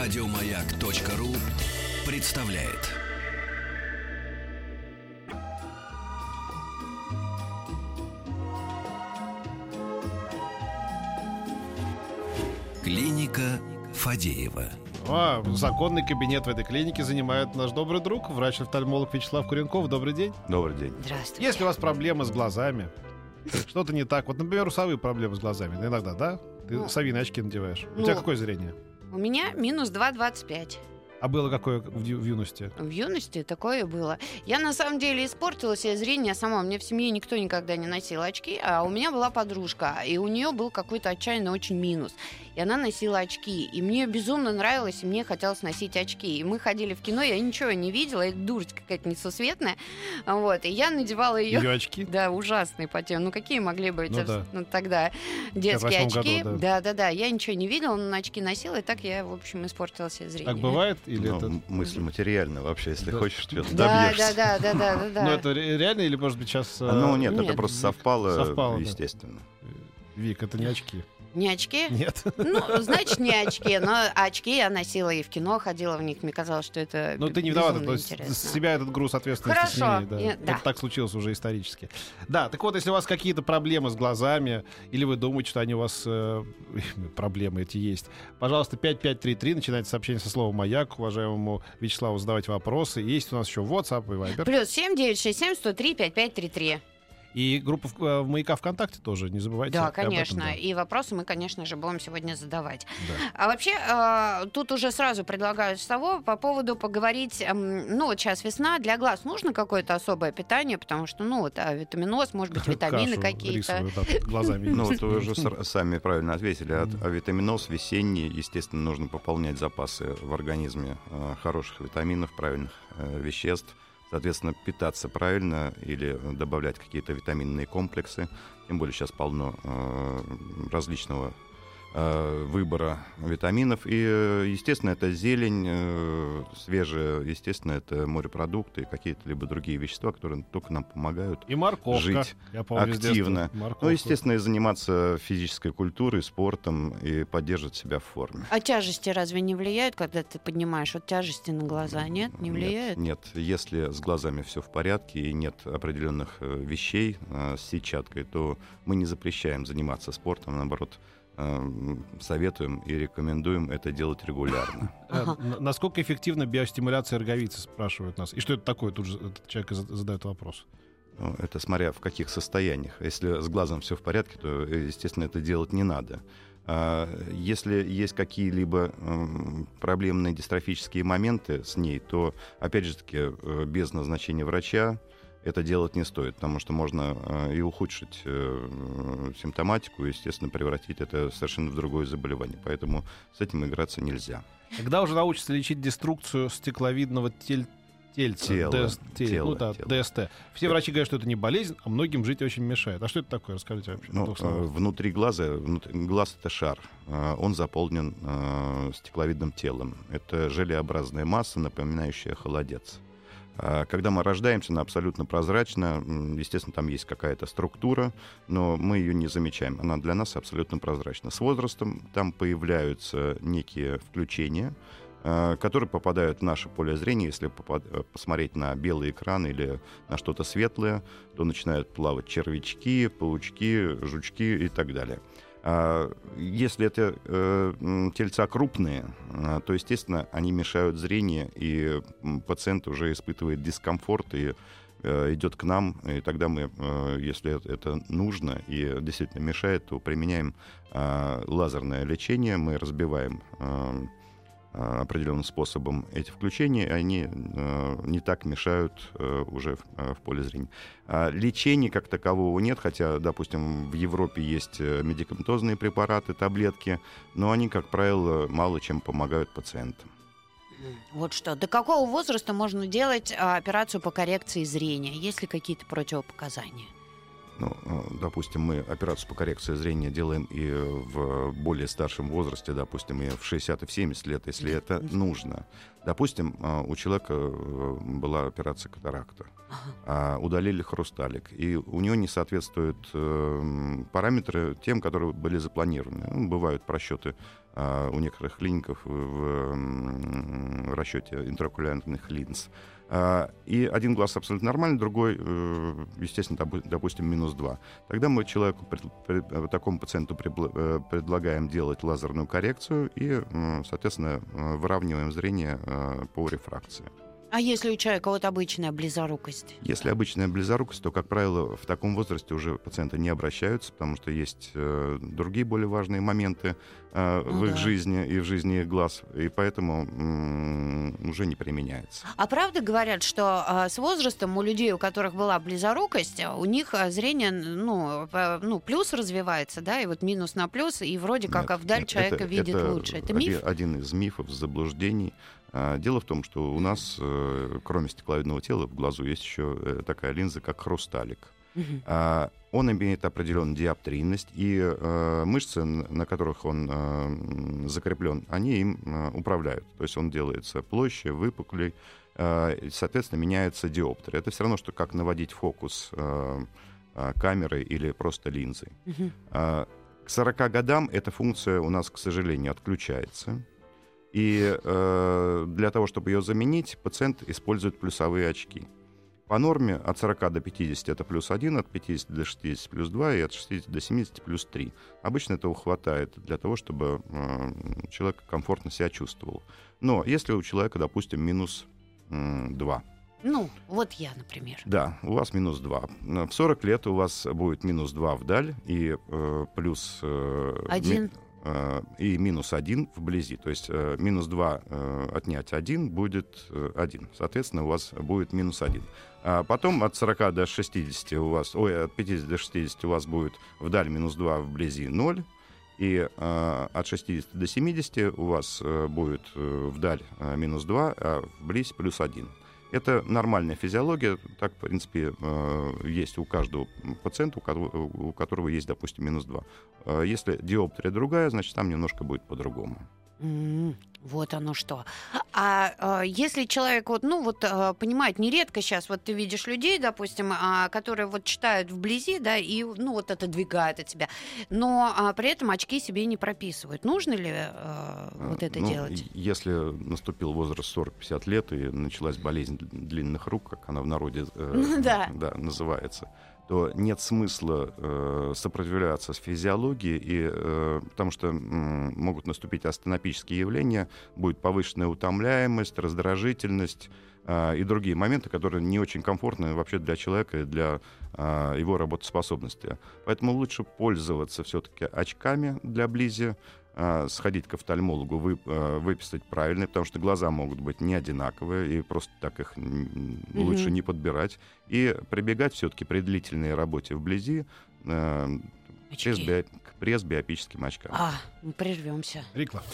Радиомаяк.ру представляет. Клиника Фадеева. А, законный кабинет в этой клинике занимает наш добрый друг, врач-офтальмолог Вячеслав Куренков. Добрый день. Добрый день. Здравствуйте. Если у вас проблемы с глазами, что-то не так. Вот, например, у совы проблемы с глазами. Иногда, да? Ты Ну, совиные очки надеваешь. У ну. тебя какое зрение? У меня минус 2,25. А было какое в, ю- в юности? В юности такое было. Я на самом деле испортила себе зрение сама. У меня в семье никто никогда не носил очки, а у меня была подружка, и у нее был какой-то отчаянный очень минус. И она носила очки. И мне безумно нравилось, и мне хотелось носить очки. И мы ходили в кино, я ничего не видела, это дурость какая-то несусветная. Вот. И я надевала ее. Ее очки? Да, ужасные по тем. Ну, какие могли быть Ну да. ну, тогда детские 58 очки? году, да. да, да, Я ничего не видела, но очки носила, и так я, в общем, испортила себе зрение. Так бывает? Или Ну, это... мысль материальна вообще, если Да. хочешь, что-то Да, добьешься. да, да, да, да, да, да. Ну, это ре- реально или, может быть, сейчас... А, Ну нет, Нет. это просто совпало, Совпало, да. естественно. Вик, это не очки. Не очки? Нет. Ну, значит, не очки, но очки я носила и в кино ходила в них. Мне казалось, что это Ну, ты не виновата, то есть с себя этот груз ответственности Хорошо, сними, да. я- да. Это так случилось уже исторически. Да, так вот, если у вас какие-то проблемы с глазами, или вы думаете, что они у вас э, проблемы эти есть, пожалуйста, 5533, начинайте сообщение со слова «Маяк», уважаемому Вячеславу задавайте вопросы. Есть у нас еще WhatsApp и Viber. Плюс 7 967 103 5533. И группа в, э, в «Маяка ВКонтакте» тоже, не забывайте. Да, об этом, конечно. да. И вопросы мы, конечно же, будем сегодня задавать. Да. А вообще, э, тут уже сразу предлагаю с того по поводу поговорить. эм, ну, вот сейчас весна, для глаз нужно какое-то особое питание, потому что, ну, вот а, витаминоз, может быть, витамины Кашу какие-то. да, глазами. Ну, вот вы уже сами правильно ответили. А, а витаминоз весенний, естественно, нужно пополнять запасы в организме э, хороших витаминов, правильных э, веществ. Соответственно, питаться правильно или добавлять какие-то витаминные комплексы. Тем более сейчас полно э, различного выбора витаминов. И, э, естественно, это зелень э, свежая, естественно, это морепродукты, какие-то либо другие вещества, которые только нам помогают И морковка. жить Я помню, активно. морковку. ну, естественно, и заниматься физической культурой, спортом и поддерживать себя в форме. А тяжести разве не влияют, когда ты поднимаешь вот тяжести на глаза? Нет, не влияет? Нет, нет. если с глазами все в порядке и нет определенных э, вещей э, с сетчаткой, то мы не запрещаем заниматься спортом, наоборот, э, советуем и рекомендуем это делать регулярно. Э, Ага. Насколько эффективна биостимуляция роговицы, спрашивают нас. И что это такое? Тут же этот человек задает вопрос. Ну, Это смотря в каких состояниях. Если с глазом все в порядке, то, э, естественно, это делать не надо. А Если есть какие-либо м, проблемные дистрофические моменты с ней, то, опять же таки, э, без назначения врача это делать не стоит, потому что можно э, и ухудшить э, симптоматику, и, естественно, превратить это совершенно в другое заболевание. Поэтому с этим играться нельзя. Когда уже научатся лечить деструкцию стекловидного тель- тельца? Тела, ДС- тель- тела, ну да, тела. ДСТ. Все врачи говорят, что это не болезнь, а многим жить очень мешает. А что это такое? Расскажите вообще. Ну, э, внутри глаза, внут- глаз это шар, Э, он заполнен э, стекловидным телом. Это желеобразная масса, напоминающая холодец. А Когда мы рождаемся, она абсолютно прозрачна. Естественно, там есть какая-то структура, но мы ее не замечаем. Она для нас абсолютно прозрачна. С возрастом там появляются некие включения, э, которые попадают в наше поле зрения. Если попад- э, посмотреть на белый экран или на что-то светлое, то начинают плавать червячки, паучки, жучки и так далее. А, Если это э, тельца крупные, а, то, естественно, они мешают зрению, и пациент уже испытывает дискомфорт и э, идет к нам, и тогда мы, э, если это- нужно и действительно мешает, то применяем а, лазерное лечение, мы разбиваем определенным способом эти включения, они э, не так мешают э, уже в, э, в поле зрения. А Лечения как такового нет, хотя, допустим, в Европе есть э, медикаментозные препараты, таблетки, но они, как правило, мало чем помогают пациентам. Вот что. До какого возраста можно делать а, операцию по коррекции зрения? Есть ли какие-то противопоказания? Ну, э, допустим, мы операцию по коррекции зрения делаем и в более старшем возрасте, допустим, и в 60 и в 70 лет, если это нужно. Допустим, э, у человека э, была операция катаракта, Ага. а, удалили хрусталик, и у него не соответствуют э, параметры тем, которые были запланированы. Ну, бывают просчеты а, у некоторых клиников в, в расчете интракулярных линз. А, и один глаз абсолютно нормальный, другой, э, естественно, допустим, минус 2. Тогда мы человеку, такому пациенту э, предлагаем делать лазерную коррекцию и, соответственно, э, выравниваем зрение по рефракции. А если у человека вот обычная близорукость? Если обычная близорукость, то, как правило, в таком возрасте уже пациенты не обращаются, потому что есть э, другие более важные моменты э, ну, в их да. жизни и в жизни их глаз, и поэтому м- уже не применяется. А правда говорят, что э, с возрастом у людей, у которых была близорукость, у них э, зрение, ну, э, ну, плюс развивается, да, и вот минус на плюс, и вроде как нет, вдаль нет, человека это, видит это лучше. Это миф? Один из мифов, заблуждений. А, дело в том, что у нас, э, кроме стекловидного тела, в глазу есть еще э, такая линза, как хрусталик. Uh-huh. Он имеет определенную диоптрийность, и э, мышцы, на которых он закреплен, они им управляют. То есть он делается площадь, выпуклей, соответственно, меняется диоптер. Это все равно, что как наводить фокус камерой или просто линзой. Uh-huh. К 40 годам эта функция у нас, к сожалению, отключается. И э, для того, чтобы ее заменить, пациент использует плюсовые очки. По норме от 40 до 50 это плюс 1, от 50 до 60 плюс 2 и от 60 до 70 плюс 3. Обычно этого хватает для того, чтобы э, человек комфортно себя чувствовал. Но если у человека, допустим, минус э, 2, ну, вот я, например. Да, у вас минус 2. В 40 лет у вас будет минус 2 вдаль и э, плюс... Э, Один. Ми и минус 1 вблизи. То есть э, минус 2 э, отнять 1 будет 1. Соответственно, у вас будет минус 1. А потом от 40 до 60 у вас, ой, от 50 до 60 у вас будет вдаль минус 2, вблизи 0. И э, от 60 до 70 у вас э, будет э, вдаль э, минус 2, а вблизь плюс 1. Это нормальная физиология, так, в принципе, э, есть у каждого пациента, у которого есть, допустим, минус 2. Э, если диоптрия другая, значит, там немножко будет по-другому. Mm, вот оно что. А э, если человек вот, ну вот э, понимает, нередко сейчас вот ты видишь людей, допустим, э, которые вот читают вблизи, да, и ну вот отодвигают от тебя, но э, при этом очки себе не прописывают. Нужно ли э, вот это ну, делать? Если наступил возраст 40-50 лет и началась болезнь длинных рук, как она в народе э, да. Да, называется, то нет смысла э, сопротивляться с физиологией, и, э, потому что э, могут наступить астенопические явления, будет повышенная утомляемость, раздражительность э, и другие моменты, которые не очень комфортны вообще для человека и для э, его работоспособности. Поэтому лучше пользоваться все-таки очками для близи, а, сходить к офтальмологу, вы, а, выписать правильно, потому что глаза могут быть не одинаковые, и просто так их mm-hmm. лучше не подбирать. И прибегать все-таки при длительной работе вблизи э, пресс к пресс-биопическим очкам. А, мы прервемся. Реклама.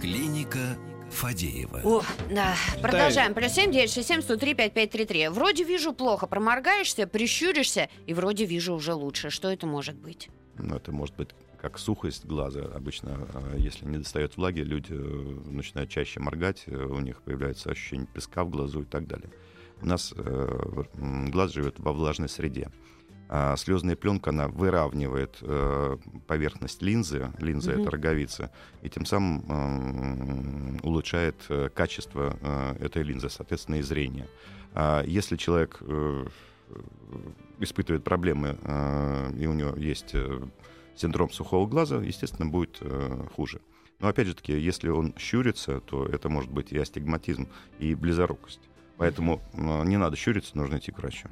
Клиника Фадеева. О, да. Продолжаем. Плюс семь, девять, шесть, семь, сто три, пять, пять, три, три. Вроде вижу плохо, проморгаешься, прищуришься, и вроде вижу уже лучше. Что это может быть? Ну, это может быть как сухость глаза. Обычно, а, если не достает влаги, люди э, начинают чаще моргать, э, у них появляется ощущение песка в глазу и так далее. У нас э, глаз живет во влажной среде а слезная пленка, она выравнивает э, поверхность линзы, линза mm-hmm. это роговица, и тем самым э, улучшает э, качество э, этой линзы, соответственно, и зрение. А если человек э, испытывает проблемы, э, и у него есть э, синдром сухого глаза, естественно, будет э, хуже. Но опять же таки, если он щурится, то это может быть и астигматизм, и близорукость. Поэтому э, не надо щуриться, нужно идти к врачу.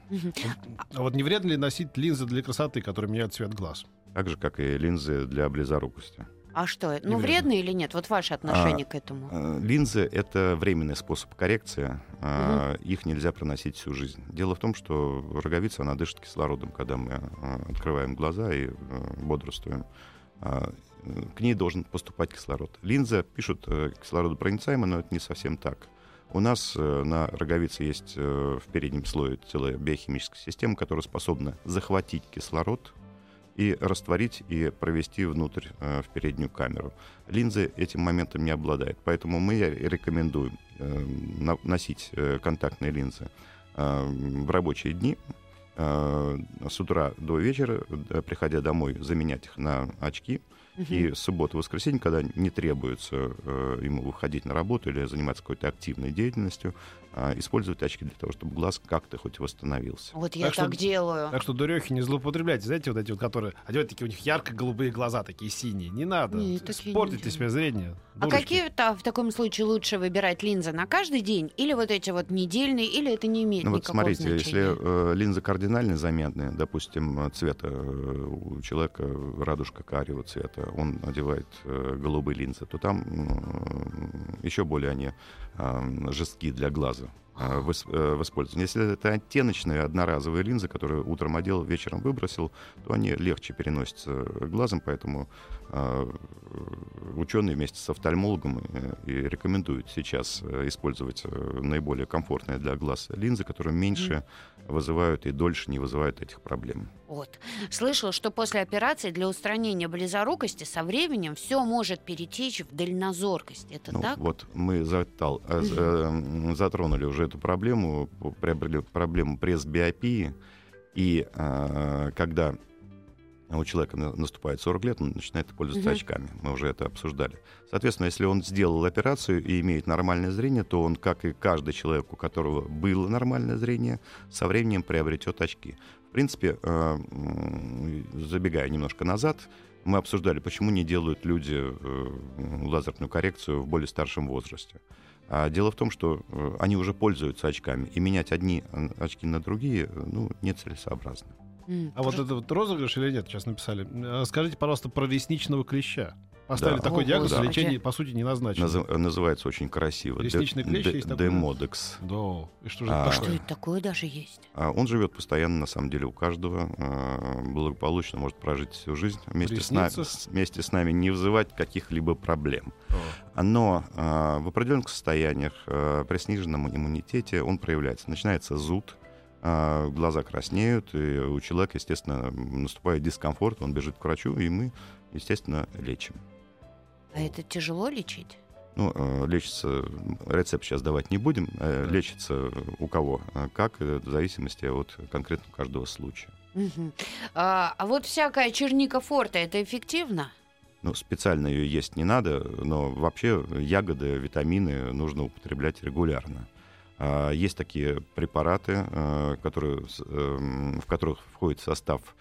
А вот не вредно ли носить линзы для красоты, которые меняют цвет глаз? Так же, как и линзы для близорукости. А что, ну вредно или нет? Вот ваше отношение а, к этому. Э, линзы — это временный способ коррекции. Угу. Их нельзя проносить всю жизнь. Дело в том, что роговица, она дышит кислородом, когда мы э, открываем глаза и бодрствуем. А, к ней должен поступать кислород. Линза, пишут, кислородопроницаема, но это не совсем так. У нас э, на роговице есть э, в переднем слое целая биохимическая система, которая способна захватить кислород и растворить и провести внутрь э, в переднюю камеру. Линзы этим моментом не обладает, поэтому мы рекомендуем носить контактные линзы в рабочие дни с утра до вечера, приходя домой, заменять их на очки. И субботу, воскресенье, когда не требуется э, ему выходить на работу или заниматься какой-то активной деятельностью, использовать очки для того, чтобы глаз как-то хоть восстановился. Вот я Так так, что- делаю. Так что, дурехи, не злоупотребляйте. Знаете, вот эти вот, которые одевают такие у них ярко-голубые глаза, такие синие. Не надо. Не, такие не Портите делаю. себе зрение. А Дурочки. какие-то в таком случае лучше выбирать линзы на каждый день или вот эти вот недельные, или это не имеет Ну вот никакого смотрите, значения? если э, линзы кардинально заметны, допустим, э, цвета э, у человека радужка карего цвета, он одевает э, голубые линзы, то там еще более они э, жесткие для глаза э, в, э, в использовании. Если это оттеночные одноразовые линзы, которые утром одел, вечером выбросил, то они легче переносятся глазом, поэтому э, ученые вместе с офтальмологом э, и рекомендуют сейчас э, использовать э, наиболее комфортные для глаз линзы, которые меньше вызывают и дольше не вызывают этих проблем. Вот. Слышал, что после операции для устранения близорукости со временем все может перетечь в дальнозоркость. Это Ну, так? вот мы затал- э, э, затронули уже эту проблему, приобрели проблему пресс-биопии, и э, когда у человека на- наступает 40 лет, он начинает пользоваться Мгм. очками. Мы уже это обсуждали. Соответственно, если он сделал операцию и имеет нормальное зрение, то он, как и каждый человек, у которого было нормальное зрение, со временем приобретет очки. В принципе, э, забегая немножко назад, мы обсуждали, почему не делают люди э, лазерную коррекцию в более старшем возрасте. А дело в том, что э, они уже пользуются очками, и менять одни очки на другие э, ну, нецелесообразно. М, А вот это вот розыгрыш или нет, сейчас написали. Э, Скажите, пожалуйста, про ресничного клеща. Поставили Да. такой О, диагноз, а Господи. лечение, по сути, не назначено. Назы- называется очень красиво. Ресничный клещ есть такой, да? Демодекс. Да. И что же А, это Что такое? это такое даже есть? А Он живет постоянно, на самом деле, у каждого. э, Благополучно может прожить всю жизнь вместе с, нами, вместе с нами, не вызывать каких-либо проблем. О. Но э, в определенных состояниях, э, при сниженном иммунитете, он проявляется. Начинается зуд, э, глаза краснеют, и у человека, естественно, наступает дискомфорт, он бежит к врачу, и мы, естественно, лечим. А это тяжело лечить? Ну, э, лечится, рецепт сейчас давать не будем, э, Да. лечится у кого, э, как, э, в зависимости от конкретно каждого случая. А, а вот всякая черника форта, это эффективно? Ну, специально ее есть не надо, но вообще ягоды, витамины нужно употреблять регулярно. А, Есть такие препараты, которые, эм, в которых входит состав а,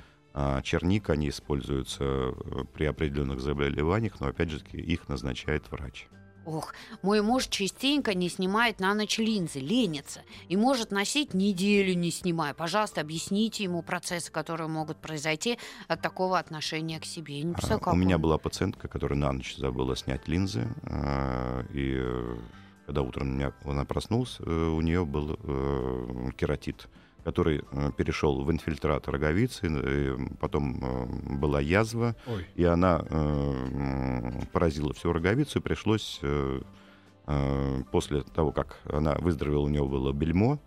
черника, они используются э, при определенных заболеваниях, но опять же их назначает врач. Ох, мой муж частенько не снимает на ночь линзы, ленится. И может носить неделю не снимая. Пожалуйста, объясните ему процессы, которые могут произойти от такого отношения к себе. Я не А, представляю, как У меня он. была пациентка, которая на ночь забыла снять линзы, а, и э, когда утром меня- она проснулась, э, у нее был э, кератит, который э, перешел в инфильтрат роговицы, э, потом э, была язва, Ой. и она поразила всю роговицу, и пришлось после того, как она выздоровела, у нее было бельмо,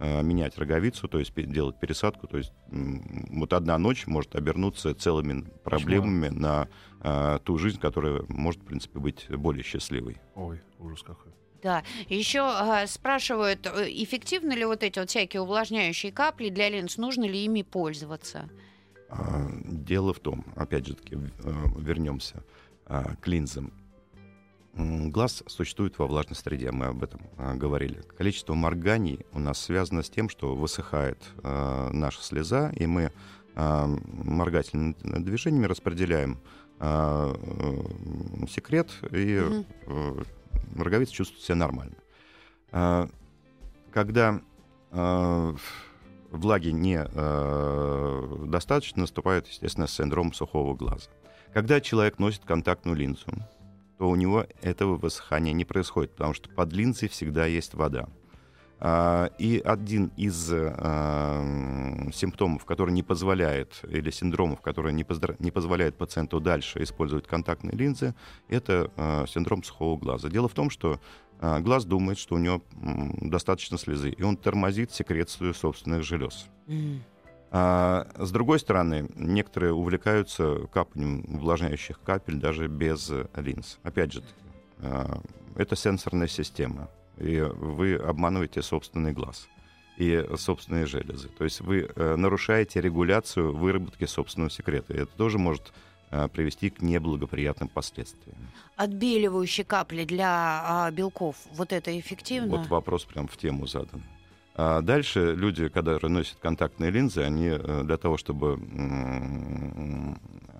менять роговицу, то есть делать пересадку. То есть вот одна ночь может обернуться целыми проблемами на э, ту жизнь, которая может, в принципе, быть более счастливой. Ой, ужас какой. Да, еще а, спрашивают, э, эффективны ли вот эти вот всякие увлажняющие капли для линз, нужно ли ими пользоваться? А, Дело в том, опять же таки, э, вернемся а, к линзам. Глаз существует во влажной среде, мы об этом говорили. Количество морганий у нас связано с тем, что высыхает наша слеза, и мы моргательными движениями распределяем э, секрет, и Мгм. Роговица чувствует себя нормально. А, Когда а, влаги не э, достаточно, наступает, естественно, синдром сухого глаза. Когда человек носит контактную линзу, то у него этого высыхания не происходит, потому что под линзой всегда есть вода. А, И один из э, симптомов, который не позволяет, или синдромов, который не, поздра- не позволяет пациенту дальше использовать контактные линзы, это э, синдром сухого глаза. Дело в том, что э, глаз думает, что у него достаточно слезы, и он тормозит секрецию собственных желез. А, с другой стороны, некоторые увлекаются капанием увлажняющих капель даже без линз. Опять же, это сенсорная система, и вы обманываете собственный глаз. и собственные железы. То есть вы э, нарушаете регуляцию выработки собственного секрета. И это тоже может э, привести к неблагоприятным последствиям. Отбеливающие капли для а, белков, вот это эффективно? Вот вопрос прям в тему задан. А дальше люди, когда носят контактные линзы, они э, для того, чтобы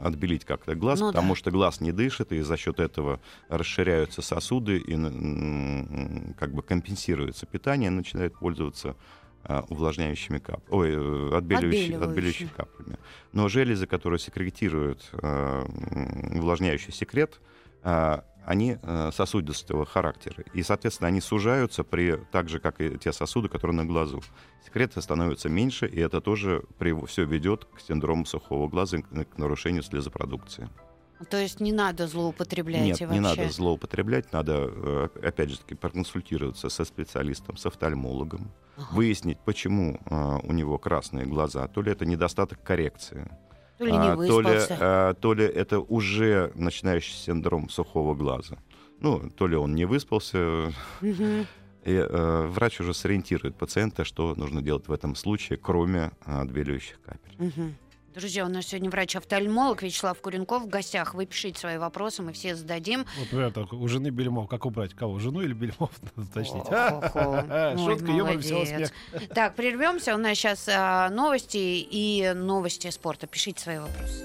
отбелить как-то глаз, Ну потому да. что глаз не дышит, и за счет этого расширяются сосуды, и как бы компенсируется питание, начинают пользоваться а, увлажняющими кап... Ой, э, отбеливающими, Отбеливающими. каплями. Но железы, которые секретируют э, увлажняющий секрет, а, они э, сосудистого характера. И, соответственно, они сужаются при, так же, как и те сосуды, которые на глазу. Секреты становятся меньше, и это тоже все ведет к синдрому сухого глаза к нарушению слезопродукции. То есть не надо злоупотреблять Нет, и не вообще. надо злоупотреблять, надо, э, опять же таки, проконсультироваться со специалистом, с офтальмологом, Ага. выяснить, почему э, у него красные глаза. То ли это недостаток коррекции, То ли не а, то, ли, а, то ли это уже начинающий синдром сухого глаза. Ну, то ли он не выспался, и э, врач уже сориентирует пациента, что нужно делать в этом случае, кроме отбеливающих капель. Мгм. Друзья, у нас сегодня врач-офтальмолог Вячеслав Куренков в гостях. Вы пишите свои вопросы, мы все зададим. Вот, например, так, у жены бельмов. Как убрать? Кого? Жену или бельмов? Надо уточнить. Шутка, юмор, смех. Так, прервемся. У нас сейчас новости и новости спорта. Пишите свои вопросы.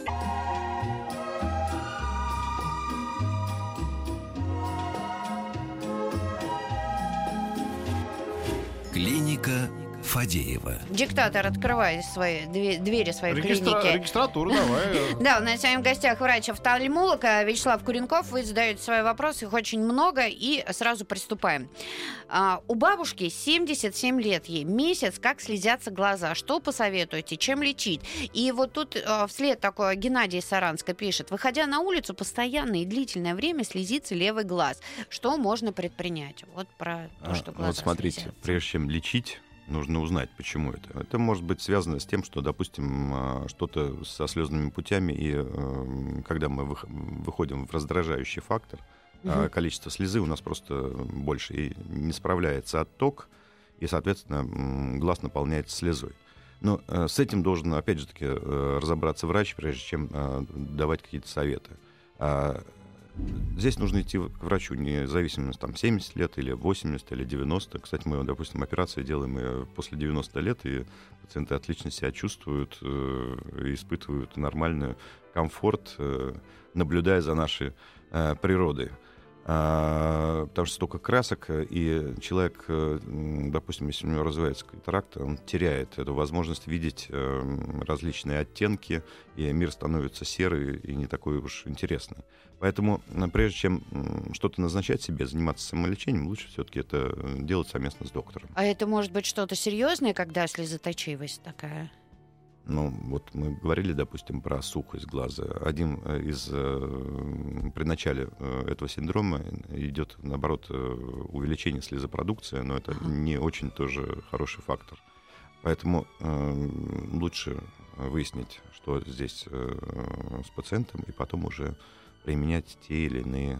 Клиника Фадеева. Диктатор, открывай свои две- двери своей Регистра- клиники. Регистратуру давай. Да, у нас сегодня в гостях врач-офтальмолог а, Вячеслав Куренков. Вы задаете свои вопросы, их очень много, и сразу приступаем. А, у бабушки 77 лет ей. Месяц, как слезятся глаза. Что посоветуете? Чем лечить? И вот тут а, вслед такой Геннадий Саранска пишет. Выходя на улицу, постоянно и длительное время слезится левый глаз. Что можно предпринять? Вот про то, А, что ну глаза вот смотрите, слезятся. прежде чем лечить, нужно узнать, почему это. Это может быть связано с тем, что, допустим, а, что-то со слезными путями, и э, когда мы вых- выходим в раздражающий фактор, а, Мгм. количество слезы у нас просто больше, и не справляется отток, и, соответственно, глаз наполняется слезой. Но э, с этим должен, опять же таки, э, разобраться врач, прежде чем давать какие-то советы. Здесь нужно идти к врачу, независимо, там, 70 лет или 80 или 90. Кстати, мы, допустим, операции делаем и после 90 лет, и пациенты отлично себя чувствуют э, испытывают нормальный комфорт, э, наблюдая за нашей э, природой. А, потому что столько красок, и человек, э, допустим, если у него развивается катаракта, он теряет эту возможность видеть э, различные оттенки, и мир становится серый и не такой уж интересный. Поэтому, прежде чем что-то назначать себе, заниматься самолечением, лучше все-таки это делать совместно с доктором. А это может быть что-то серьезное, когда слезоточивость такая? Ну, вот мы говорили, допустим, про сухость глаза. Один э, из э, при начале э, этого синдрома идет, наоборот, э, увеличение слезопродукции, но это Ага. не очень тоже хороший фактор. Поэтому э, лучше выяснить, что здесь э, с пациентом, и потом уже применять те или иные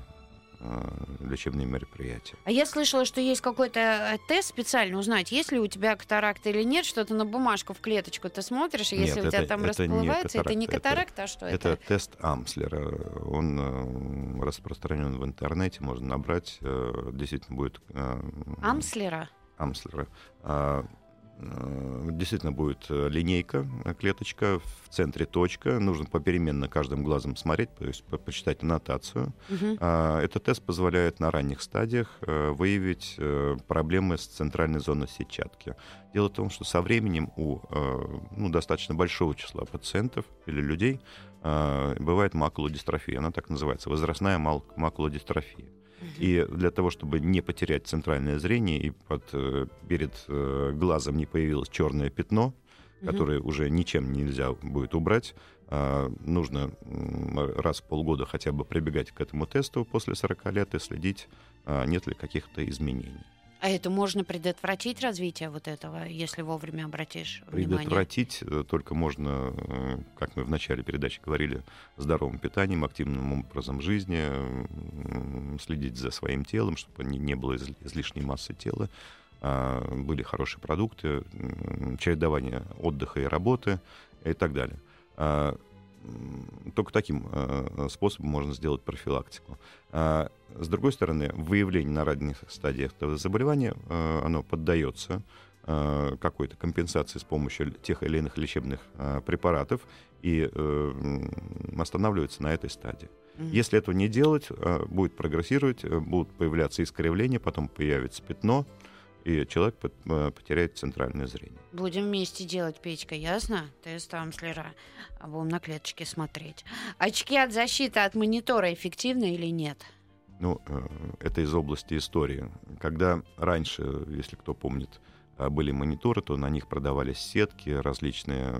лечебные мероприятия. А я слышала, что есть какой-то э, тест специально узнать, есть ли у тебя катаракта или нет, что-то на бумажку в клеточку ты смотришь, и Нет, если у тебя это- там это не расплывается, это не катаракта, это- а что Это это? тест Амслера. Он э, распространен в интернете, можно набрать. э, Действительно будет э, Амслера? Амслера. Э, Действительно будет э, линейка, э, клеточка, в центре точка. Нужно попеременно каждым глазом смотреть, то есть по- почитать аннотацию. А, Этот тест позволяет на ранних стадиях выявить проблемы с центральной зоной сетчатки. Дело в том, что со временем у ну, достаточно большого числа пациентов или людей бывает макулодистрофия. Она так называется, возрастная макулодистрофия. И для того, чтобы не потерять центральное зрение и под, э, перед э, глазом не появилось черное пятно, которое уже ничем нельзя будет убрать, а, нужно раз в полгода хотя бы прибегать к этому тесту после 40 лет и следить, а, нет ли каких-то изменений. А это можно предотвратить развитие вот этого, если вовремя обратишь внимание? Предотвратить э, только можно, э, как мы в начале передачи говорили, здоровым питанием, активным образом жизни, следить за своим телом, чтобы не, было изли- излишней массы тела, а, были хорошие продукты, чередование отдыха и работы и так далее. А, только таким способом можно сделать профилактику. С другой стороны, выявление на ранних стадиях этого заболевания, оно поддается какой-то компенсации с помощью тех или иных лечебных препаратов и останавливается на этой стадии. Mm-hmm. Если этого не делать, будет прогрессировать, будут появляться искривления, потом появится пятно, и человек э, потеряет центральное зрение. Будем вместе делать, Петька, ясно? Тест Амслера. А будем на клеточке смотреть. Очки от защиты от монитора эффективны или нет? Ну, э, это из области истории. Когда раньше, если кто помнит, э, были мониторы, то на них продавались сетки различные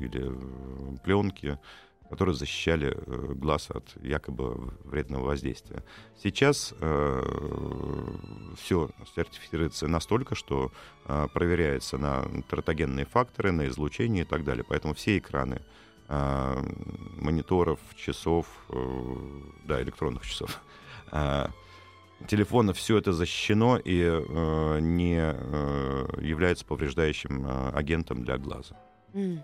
или пленки которые защищали э, глаз от якобы вредного воздействия. Сейчас э, все сертифицируется настолько, что э, проверяется на тератогенные факторы, на излучение и так далее. Поэтому все экраны э, мониторов, часов, э, да, электронных часов, э, телефонов, все это защищено и э, не э, является повреждающим э, агентом для глаза. Mm.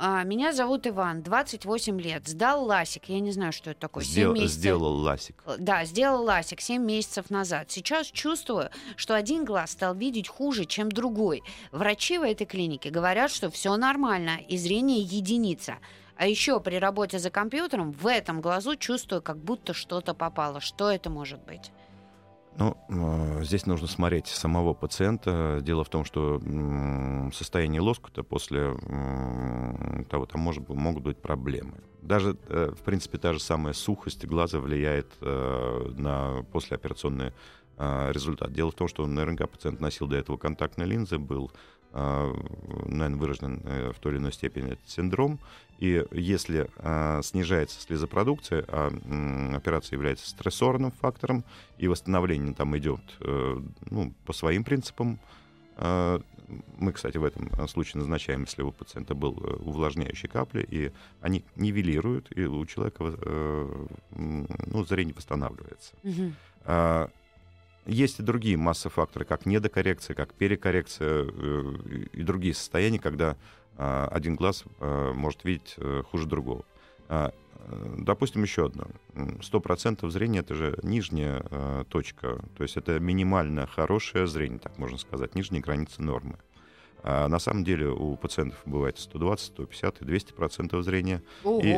А, меня зовут Иван, 28 лет. Сдал ласик. Я не знаю, что это такое. Сдел, месяцев... Сделал ласик. Э, да, сделал ласик 7 месяцев назад. Сейчас чувствую, что один глаз стал видеть хуже, чем другой. Врачи в этой клинике говорят, что все нормально, и зрение единица. А еще при работе за компьютером в этом глазу чувствую, как будто что-то попало. Что это может быть? Ну, э, здесь нужно смотреть самого пациента. Дело в том, что состояние лоскута после того, там может, могут быть проблемы. Даже, э, в принципе, та же самая сухость глаза влияет э, на послеоперационный результат. Дело в том, что наверняка пациент носил до этого контактные линзы, был наверное, выражен в той или иной степени этот синдром, и если э, снижается слезопродукция, а э, операция является стрессорным фактором, и восстановление там идет э, ну, по своим принципам, э, мы, кстати, в этом случае назначаем, если у пациента был э, увлажняющий капли, и они нивелируют, и у человека э, ну, зрение восстанавливается. Угу. А, есть и другие массы факторы, как недокоррекция, как перекоррекция э, и другие состояния, когда а, один глаз а, может видеть э, хуже другого. А, э, допустим, еще одно. 100% зрения — это же нижняя точка, то есть это минимально хорошее зрение, так можно сказать, нижняя граница нормы. А на самом деле у пациентов бывает 120, 150 и 200% зрения. Ого! И,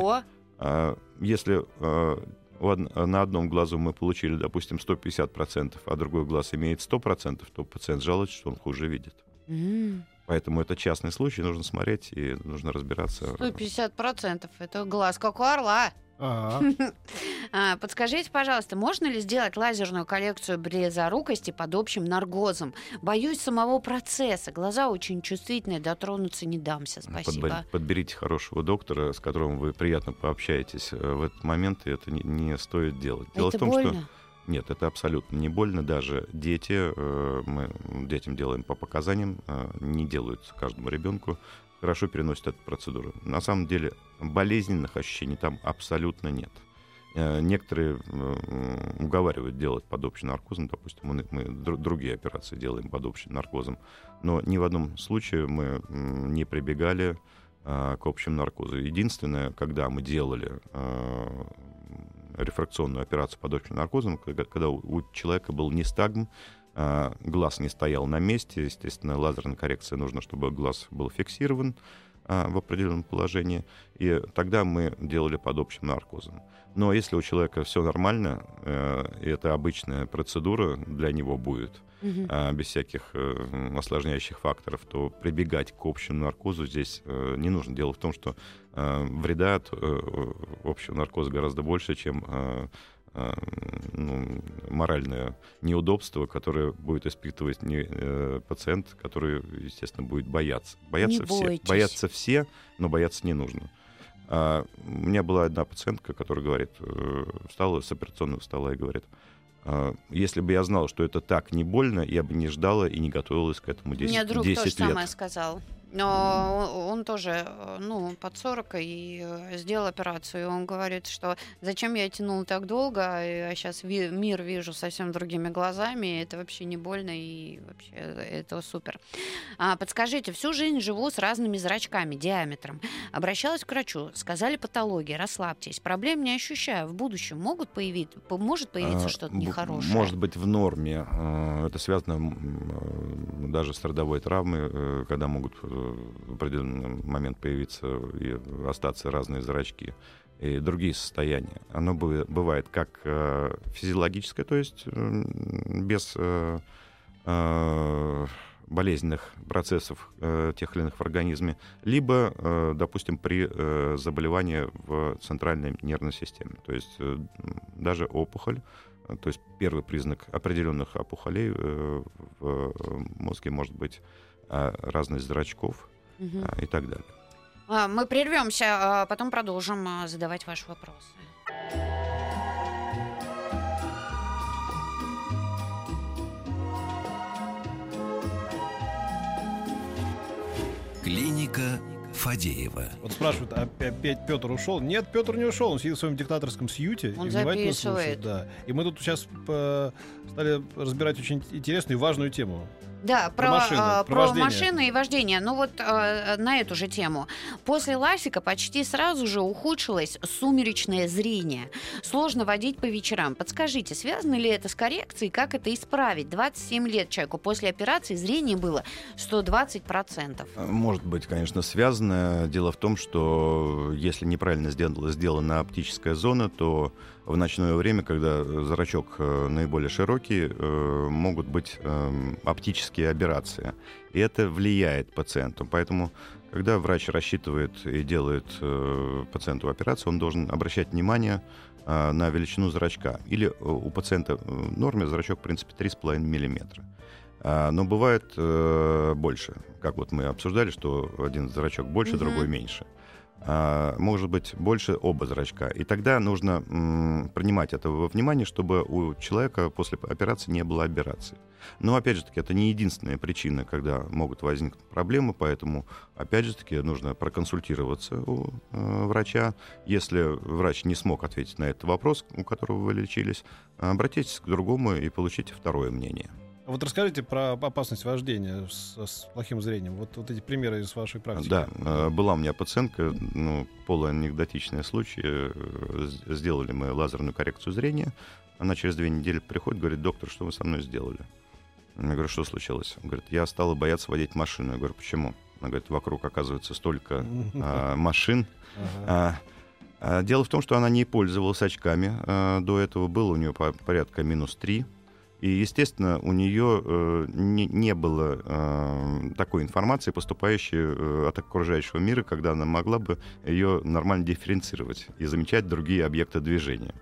а, если а, на одном глазу мы получили, допустим, 150%, а другой глаз имеет 100%, то пациент жалуется, что он хуже видит. Mm. Поэтому это частный случай, нужно смотреть и нужно разбираться. 150% это глаз как у орла. А, подскажите, пожалуйста, можно ли сделать лазерную коллекцию близорукости под общим наргозом? Боюсь самого процесса. Глаза очень чувствительные, дотронуться не дамся. Спасибо. Подберите хорошего доктора, с которым вы приятно пообщаетесь. Э, в этот момент это не, не стоит делать. Дело это в том, больно? что нет, это абсолютно не больно. Даже дети, э, мы детям делаем по показаниям, э, не делаются каждому ребенку, хорошо переносят эту процедуру. На самом деле болезненных ощущений там абсолютно нет. Э, некоторые уговаривают делать под общим наркозом, допустим, мы, мы другие операции делаем под общим наркозом, но ни в одном случае мы не прибегали к общему наркозу. Единственное, когда мы делали рефракционную операцию под общим наркозом, когда у человека был нестагм, а, глаз не стоял на месте. Естественно, лазерная коррекция нужна, чтобы глаз был фиксирован а, в определенном положении. И тогда мы делали под общим наркозом. Но если у человека все нормально, э, и это обычная процедура для него будет, угу. без всяких э, осложняющих факторов, то прибегать к общему наркозу здесь э, не нужно. Дело в том, что вреда от общего наркоза гораздо больше, чем ну, моральное неудобство, которое будет испытывать не, э, пациент, который, естественно, будет бояться. Боятся не все. Бойтесь. Боятся все, но бояться не нужно. А, у меня была одна пациентка, которая говорит, э, встала с операционного стола и говорит, а, если бы я знал, что это так не больно, я бы не ждала и не готовилась к этому 10, Мне друг 10 тоже лет. самое сказал. Но он тоже, э, ну, под 40 и э, сделал операцию. И он говорит, что зачем я тянул так долго, а сейчас ви- мир вижу совсем другими глазами, это вообще не больно и вообще это супер. А, подскажите, всю жизнь живу с разными зрачками, диаметром. Обращалась к врачу, сказали патология, расслабьтесь. Проблем не ощущаю. В будущем могут появиться, может появиться А, что-то нехорошее? Может быть, в норме. Э, Это связано э, даже с родовой травмой, когда могут в определенный момент появиться и остаться разные зрачки и другие состояния. Оно быва- бывает как э, физиологическое, то есть без э, э, болезненных процессов тех или иных в организме, либо, допустим, при заболевании в центральной нервной системе. То есть даже опухоль, то есть первый признак определенных опухолей в мозге может быть разность зрачков э, и так далее. А, Мы прервемся, а потом продолжим а, задавать ваши вопросы. Клиника Фадеева. Вот спрашивают, а опя- опять Петр ушел? Нет, Петр не ушел. Он сидит в своем диктаторском сьюте Он и внимательно записывает. слушает. Да. И мы тут сейчас э, стали разбирать очень интересную и важную тему. Да, про, Про машины, а, про машины и вождение. Ну вот а, на эту же тему. После ласика почти сразу же ухудшилось сумеречное зрение. Сложно водить по вечерам. Подскажите, связано ли это с коррекцией? Как это исправить? 27 лет человеку после операции зрение было 120%. Может быть, конечно, связано. Дело в том, что если неправильно сделана, оптическая зона, то в ночное время, когда зрачок э, наиболее широкий, э, могут быть эм, оптические аберрации. И это влияет пациенту. Поэтому, когда врач рассчитывает и делает э, пациенту операцию, он должен обращать внимание э, на величину зрачка. Или э, у пациента в норме зрачок, в принципе, 3,5 миллиметра. А, Но бывает э, больше. Как вот мы обсуждали, что один зрачок больше, Мгм. другой меньше. А, может быть больше оба зрачка. И тогда нужно м, принимать это во внимание, чтобы у человека после операции не было аберраций. Но опять же таки, это не единственная причина, когда могут возникнуть проблемы, поэтому опять же таки нужно проконсультироваться у э, врача. Если врач не смог ответить на этот вопрос, у которого вы лечились, обратитесь к другому и получите второе мнение. Вот расскажите про опасность вождения с, с плохим зрением. Вот, вот эти примеры из вашей практики. Да, э, была у меня пациентка, ну, полуанекдотичный случай. э, Сделали мы лазерную коррекцию зрения. Она через две недели приходит, говорит, доктор, что вы со мной сделали? Я говорю, что случилось? Он говорит, я стала бояться водить машину. Я говорю, почему? Она говорит, вокруг оказывается столько а, машин. Ага. А, а, Дело в том, что она не пользовалась очками. а, До этого было у нее по- порядка минус 3. И, естественно, у нее э, не, не было э, такой информации, поступающей э, от окружающего мира, когда она могла бы ее нормально дифференцировать и замечать другие объекты движения.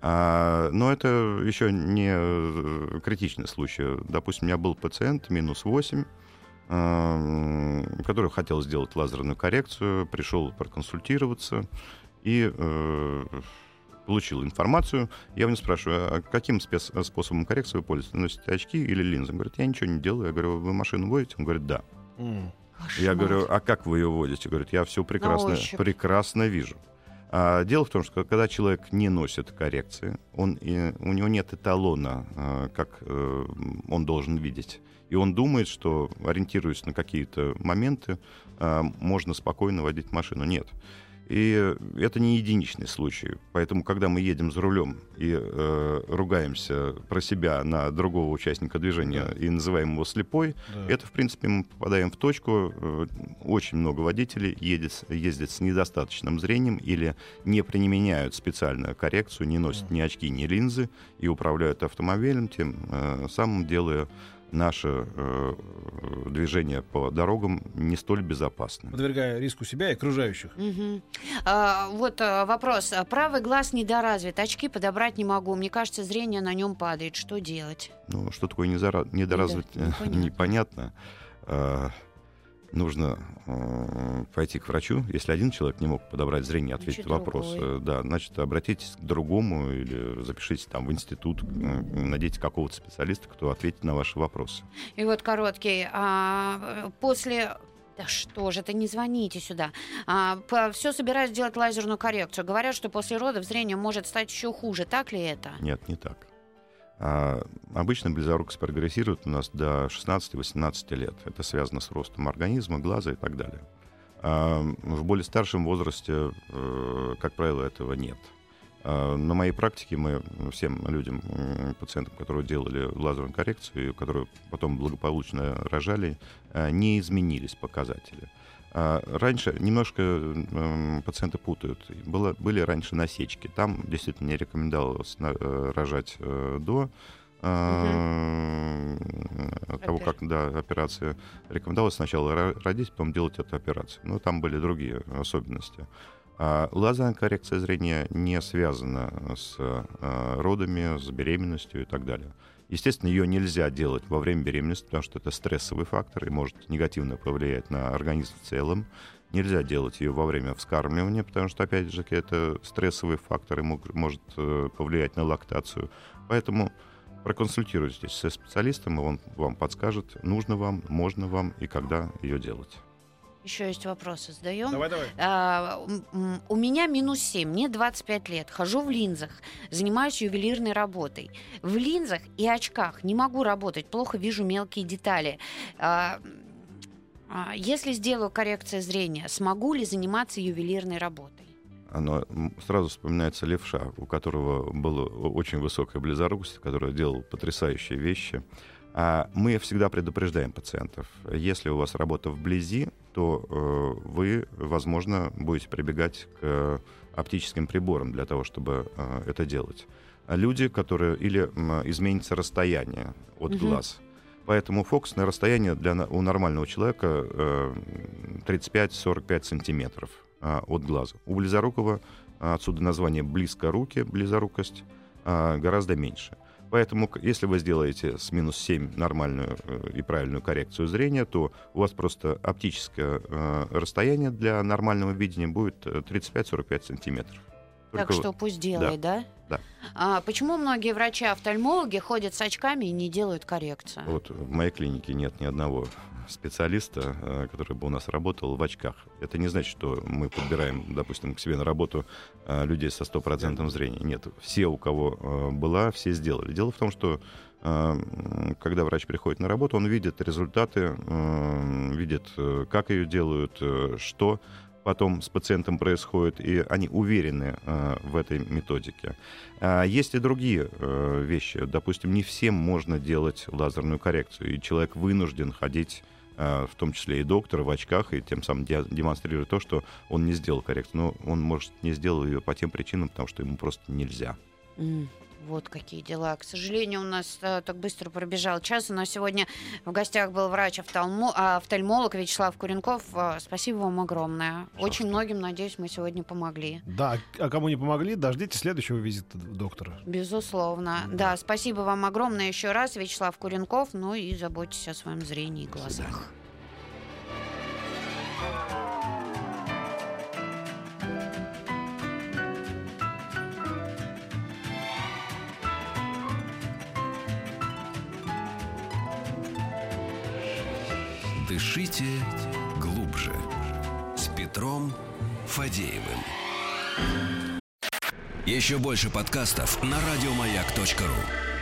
А, но это еще не э, критичный случай. Допустим, у меня был пациент минус 8, э, который хотел сделать лазерную коррекцию, пришел проконсультироваться и э, получил информацию. Я у него спрашиваю, а каким спец- способом коррекции вы пользуетесь? Носите очки или линзы? Он говорит, я ничего не делаю. Я говорю, вы машину водите? Он говорит, да. М. Я говорю, а как вы ее водите? Говорит, я все прекрасно, прекрасно вижу. А, дело в том, что когда человек не носит коррекции, он, и- у него нет эталона, а, как э, он должен видеть. И он думает, что, ориентируясь на какие-то моменты, а, можно спокойно водить машину. Нет. И это не единичный случай. Поэтому, когда мы едем за рулем и э, ругаемся про себя на другого участника движения и называем его слепой, Да. это, в принципе, мы попадаем в точку. Э, Очень много водителей едет, ездят с недостаточным зрением или не применяют специальную коррекцию, не носят ни очки, ни линзы и управляют автомобилем, тем э, самым делая наше э, движение по дорогам не столь безопасным. Подвергая риску себя и окружающих. Мгм. А, вот а, вопрос. А, Правый глаз недоразвит, очки подобрать не могу. Мне кажется, зрение на нем падает. Что делать? Ну, что такое недора- недоразвит, э, непонятно. непонятно. Нужно э, пойти к врачу. Если один человек не мог подобрать зрение, ответить на вопрос, другой. э, да, значит, обратитесь к другому или запишитесь там в институт, э, найдите какого-то специалиста, кто ответит на ваши вопросы. И вот короткий. а, после Да что же это, не звоните сюда. А, все собираюсь делать лазерную коррекцию. Говорят, что после родов зрение может стать еще хуже. Так ли это? Нет, не так. А, обычно близорукость прогрессирует у нас до 16-18 лет. Это связано с ростом организма, глаза и так далее. А, в более старшем возрасте, э, как правило, этого нет. А, на моей практике мы всем людям, пациентам, которые делали лазерную коррекцию, которые потом благополучно рожали, а, не изменились показатели. А, раньше немножко пациенты путают. Было, были раньше насечки. Там действительно не рекомендовалось э, рожать э, до угу. того, как да, операция рекомендовалась сначала родить, потом делать эту операцию. Но там были другие особенности. А лазерная коррекция зрения не связана с а, родами, с беременностью и так далее. Естественно, ее нельзя делать во время беременности, потому что это стрессовый фактор и может негативно повлиять на организм в целом. Нельзя делать ее во время вскармливания, потому что, опять же, это стрессовый фактор и может э, повлиять на лактацию. Поэтому проконсультируйтесь со специалистом, и он вам подскажет, нужно вам, можно вам и когда ее делать. Еще есть вопросы, задаем. Давай, давай. А, у меня минус 7, мне 25 лет, хожу в линзах, занимаюсь ювелирной работой. В линзах и очках не могу работать, плохо вижу мелкие детали. А, а, если сделаю коррекцию зрения, смогу ли заниматься ювелирной работой? Оно сразу вспоминается левша, у которого была очень высокая близорукость, который делал потрясающие вещи. А мы всегда предупреждаем пациентов. Если у вас работа вблизи, то э, вы, возможно, будете прибегать к оптическим приборам для того, чтобы э, это делать. Люди, которые или изменится расстояние от угу. глаз. Поэтому фокусное расстояние для, у нормального человека э, 35-45 сантиметров э, от глаза. У близорукого, отсюда название близкоруки, близорукость, э, гораздо меньше. Поэтому, если вы сделаете с минус 7 нормальную э, и правильную коррекцию зрения, то у вас просто оптическое э, расстояние для нормального видения будет 35-45 э, сантиметров. Только так что пусть делает, да? Да. да. А почему многие врачи-офтальмологи ходят с очками и не делают коррекцию? Вот в моей клинике нет ни одного специалиста, э, который бы у нас работал в очках. Это не значит, что мы подбираем, допустим, к себе на работу э, людей со стопроцентным зрением. Нет, все, у кого э, была, все сделали. Дело в том, что когда врач приходит на работу, он видит результаты, видит, как ее делают, что потом с пациентом происходит, и они уверены э, в этой методике. А есть и другие э, вещи. Допустим, не всем можно делать лазерную коррекцию, и человек вынужден ходить в том числе и доктор в очках, и тем самым демонстрирует то, что он не сделал коррекцию. Но он, может, не сделал ее по тем причинам, потому что ему просто нельзя. Mm. Вот какие дела. К сожалению, у нас а, так быстро пробежал час. У нас сегодня в гостях был врач-офтальмолог Вячеслав Куренков. А, спасибо вам огромное. Пожалуйста. Очень многим, надеюсь, мы сегодня помогли. Да, а кому не помогли, дождитесь следующего визита доктора. Безусловно. Да, да спасибо вам огромное еще раз, Вячеслав Куренков. Ну и заботьтесь о своем зрении и глазах. Дышите глубже. С Петром Фадеевым. Еще больше подкастов на радиомаяк.ру